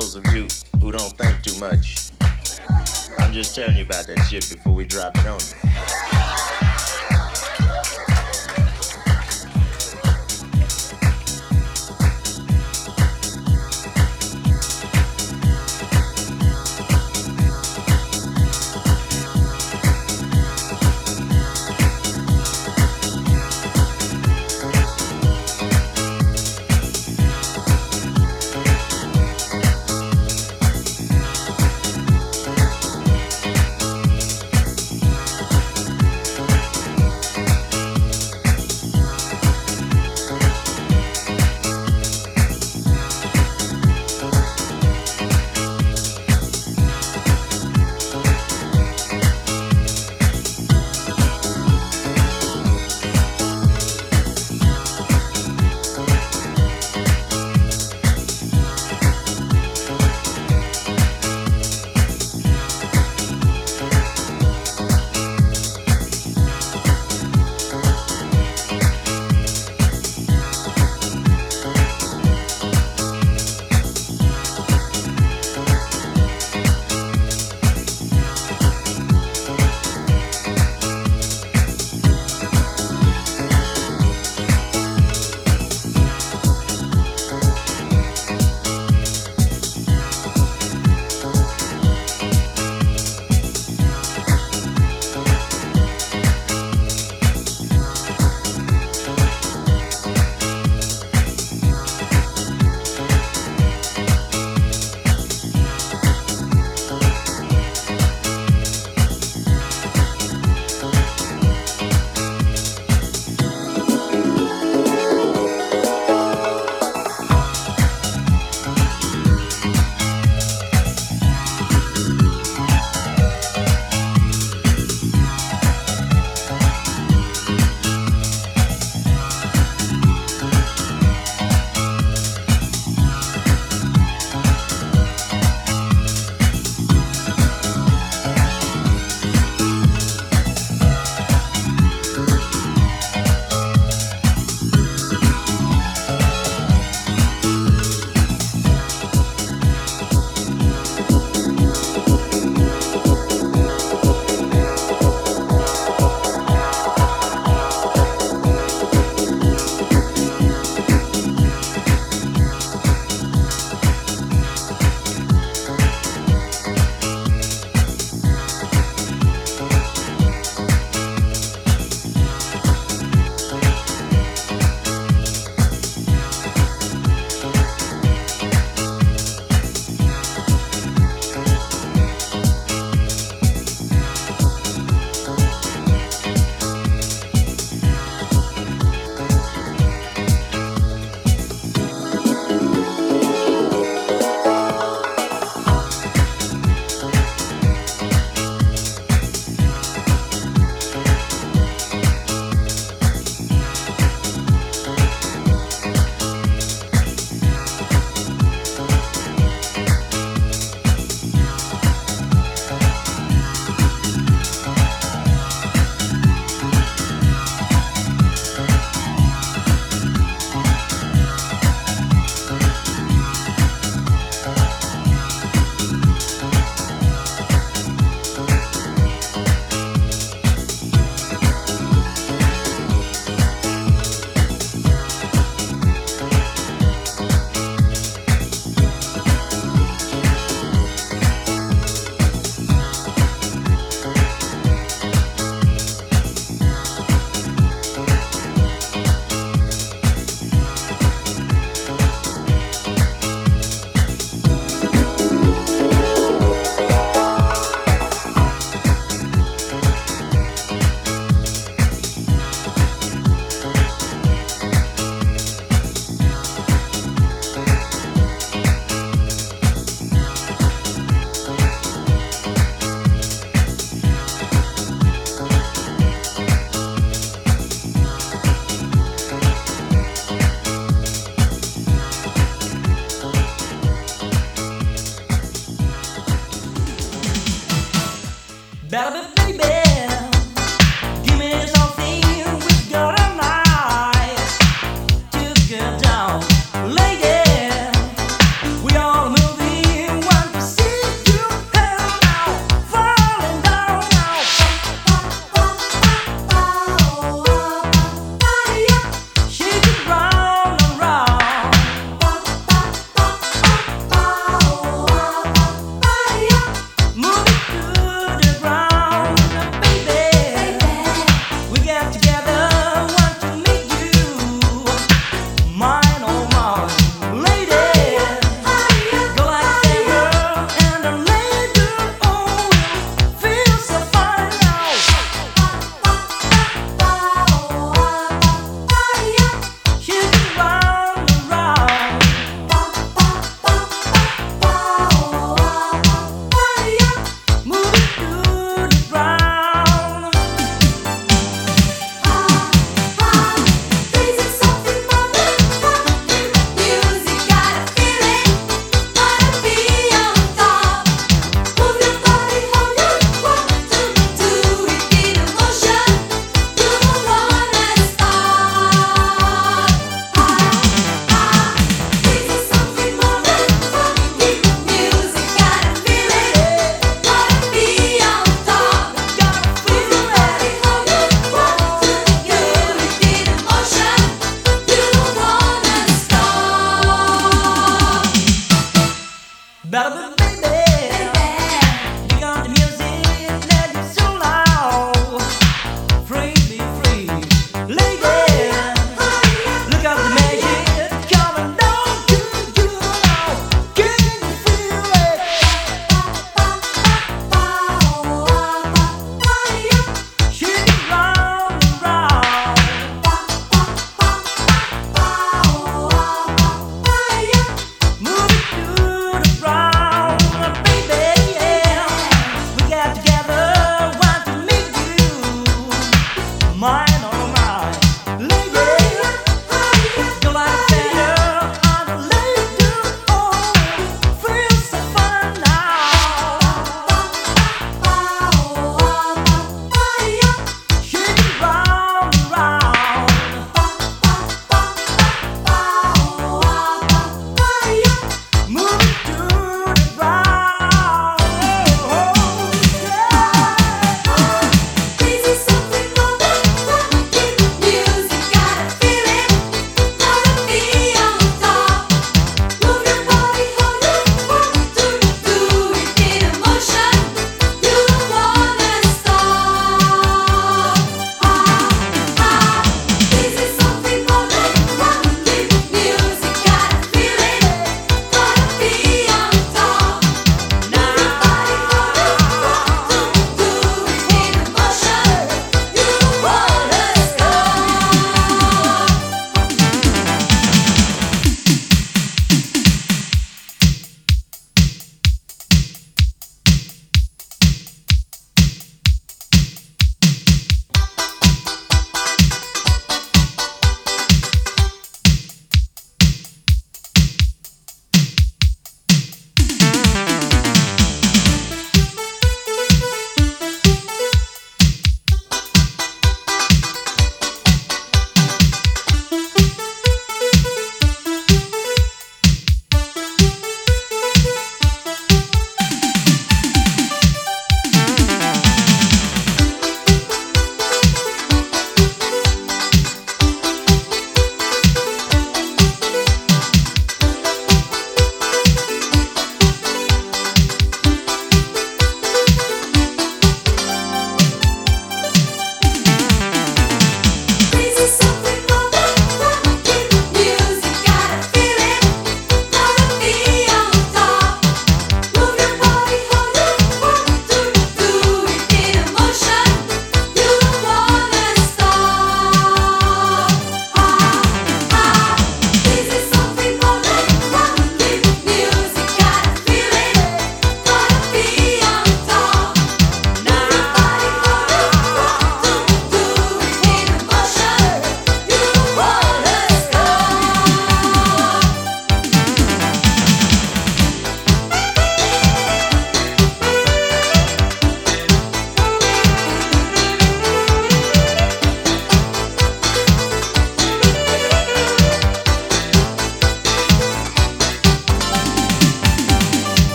those of you who don't think too much, I'm just telling you about that shit before we drop it on you.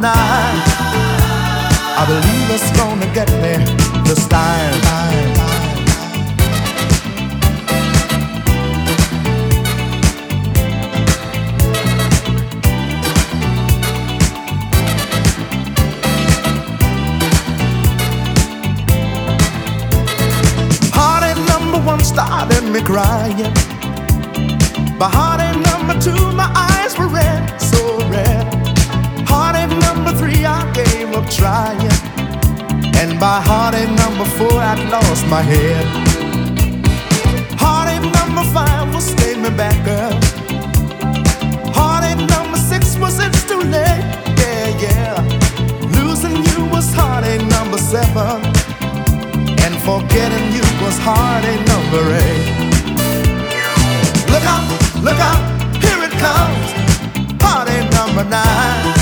night. I believe it's gonna get me this time. Party number one started me crying. By heartache number two, my eyes were red. trying. And by heartache number four, I'd lost my head. Heartache number five was take me back up. Heartache number six was it's too late. Yeah, yeah. Losing you was heartache number seven. And forgetting you was heartache number eight. Look out, look out, here it comes. Heartache number nine.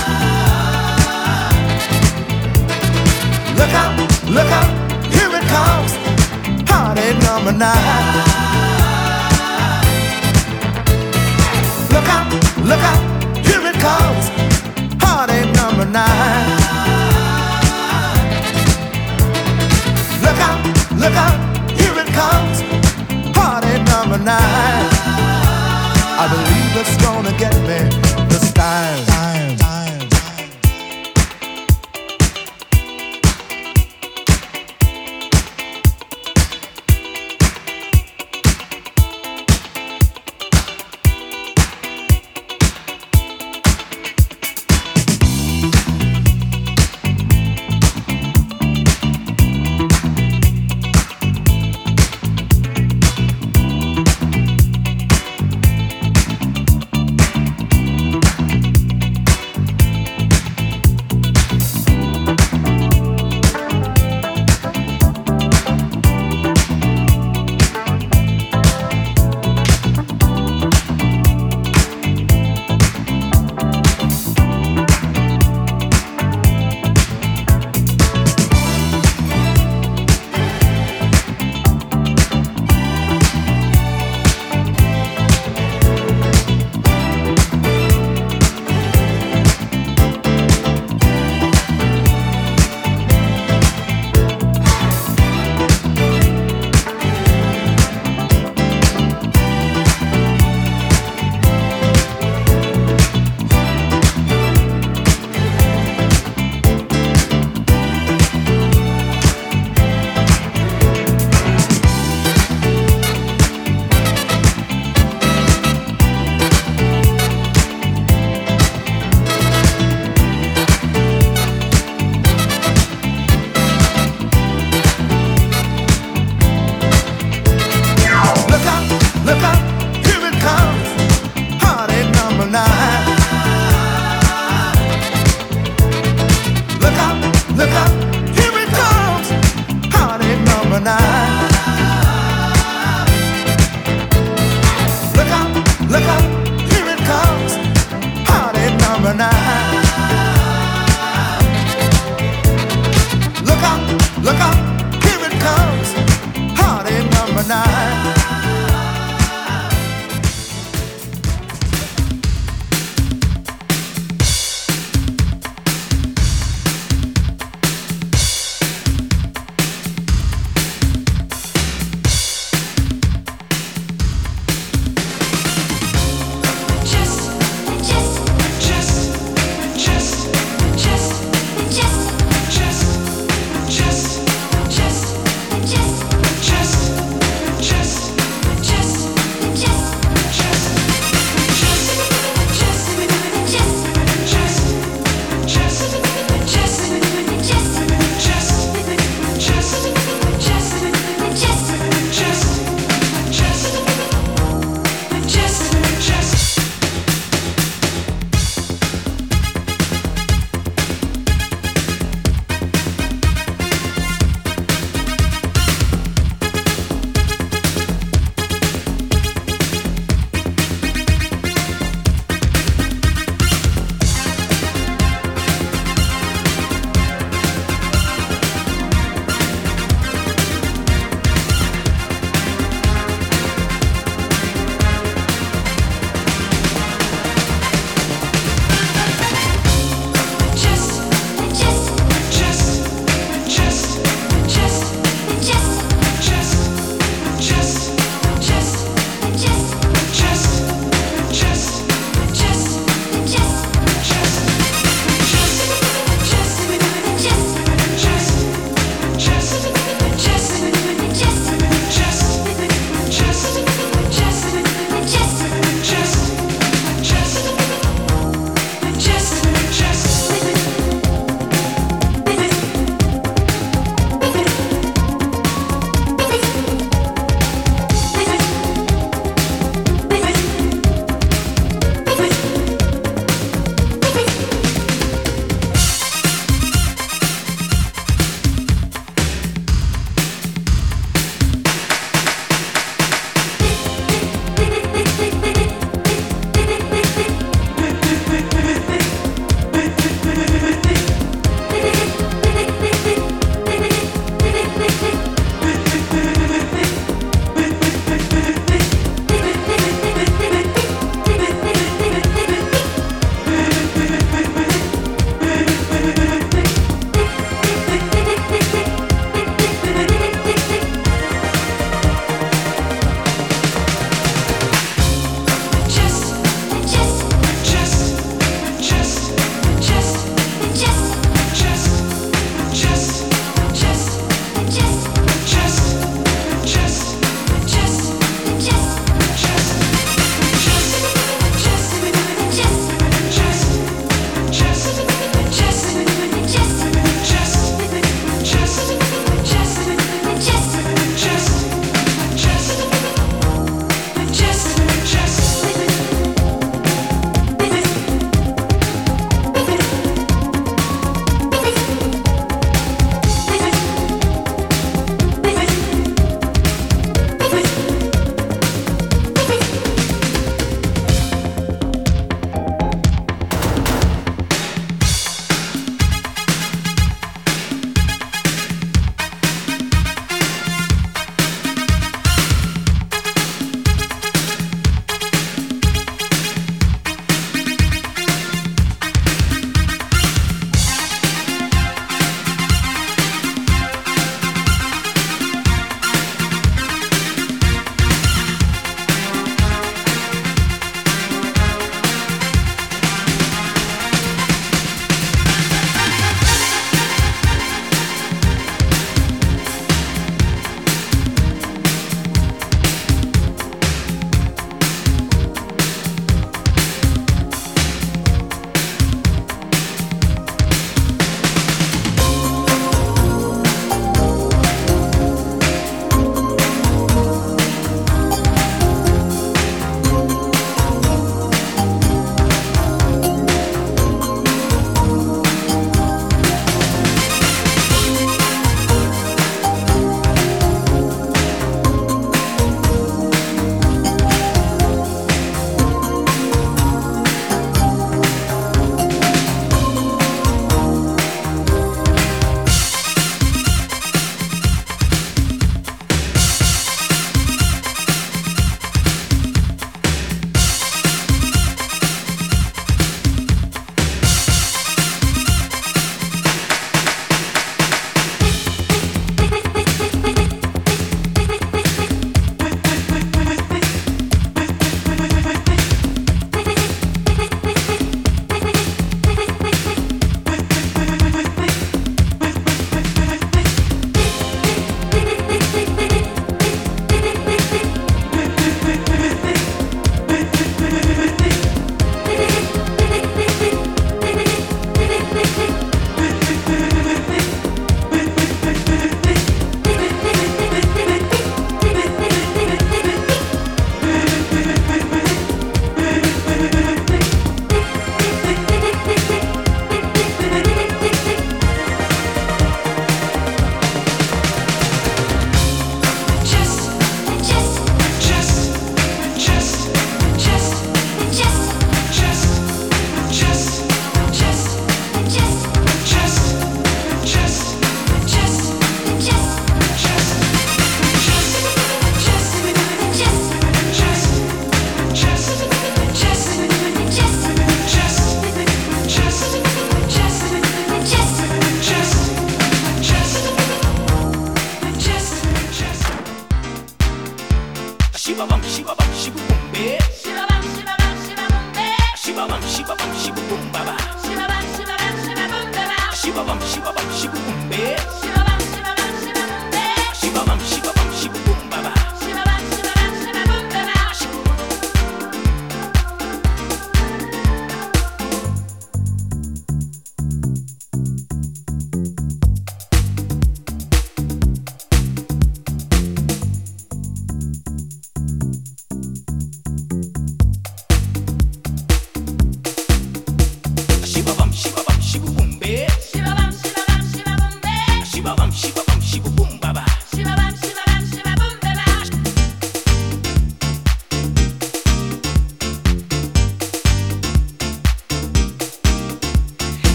Look out, look out, here it comes. Party number nine. Look out, look out, here it comes. Party number nine. Look out, look out, here it comes. Party number nine. I believe it's gonna get me this time.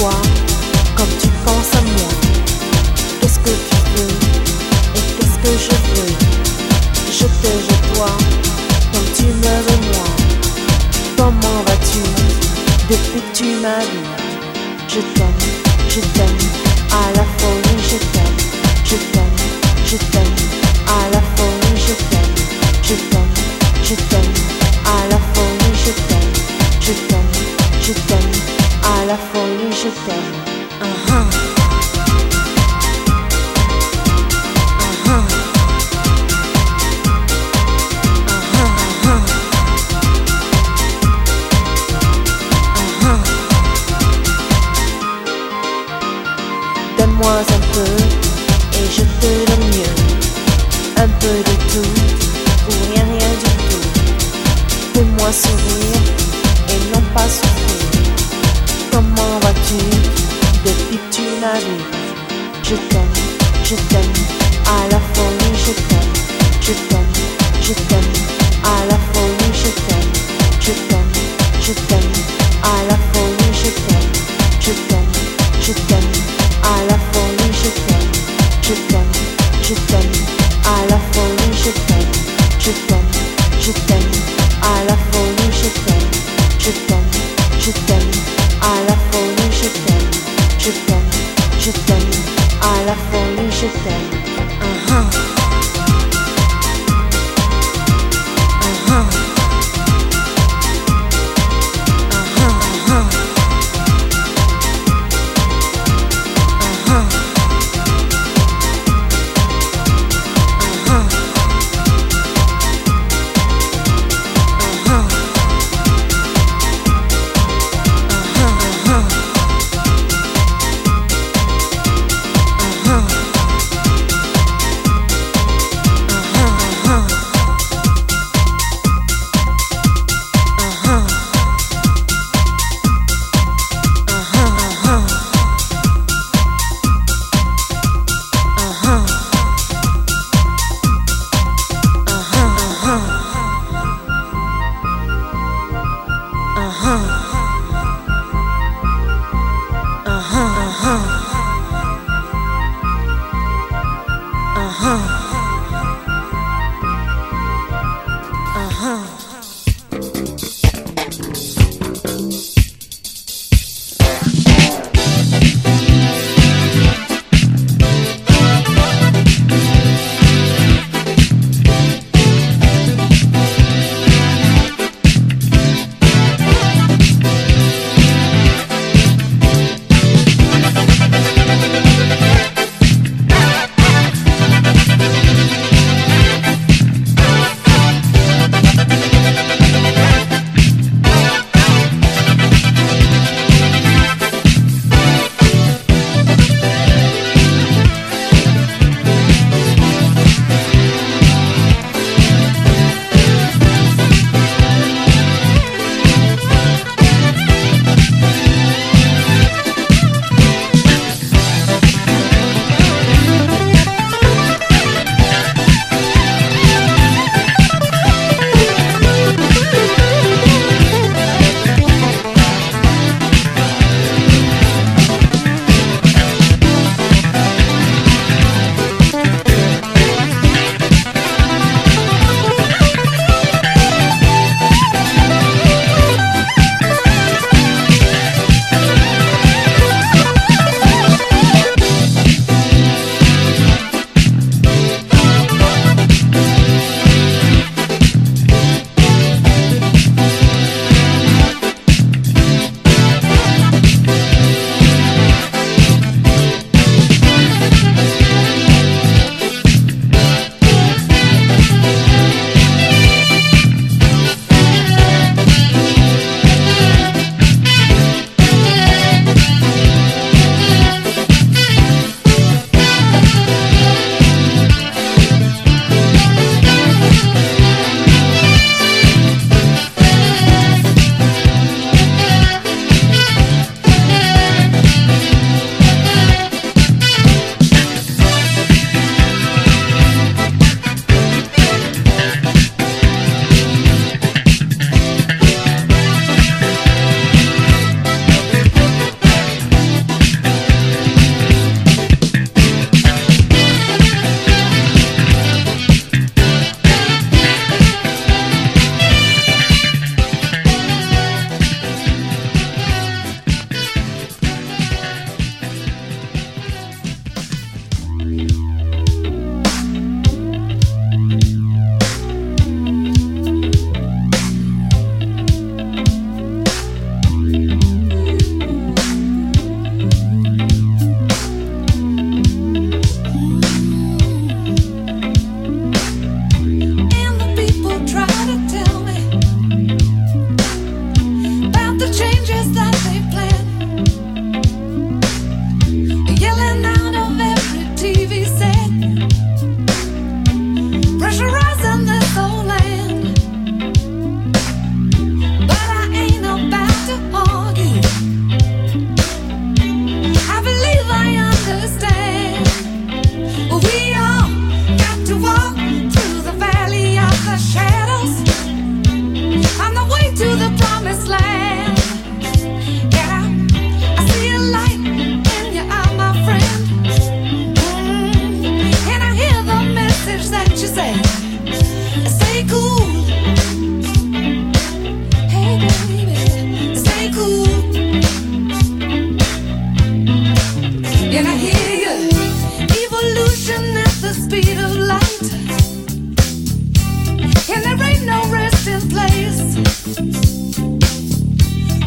toi comme tu penses à moi. Qu'est-ce que tu veux et qu'est-ce que je veux? Je te veux toi comme tu me veux moi. Comment vas-tu? Depuis que tu m'as vu Je t'aime, je t'aime, à la folie je t'aime, je t'aime, je t'aime, à la folie je t'aime, je t'aime, je t'aime.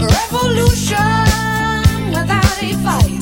Revolution without a fight.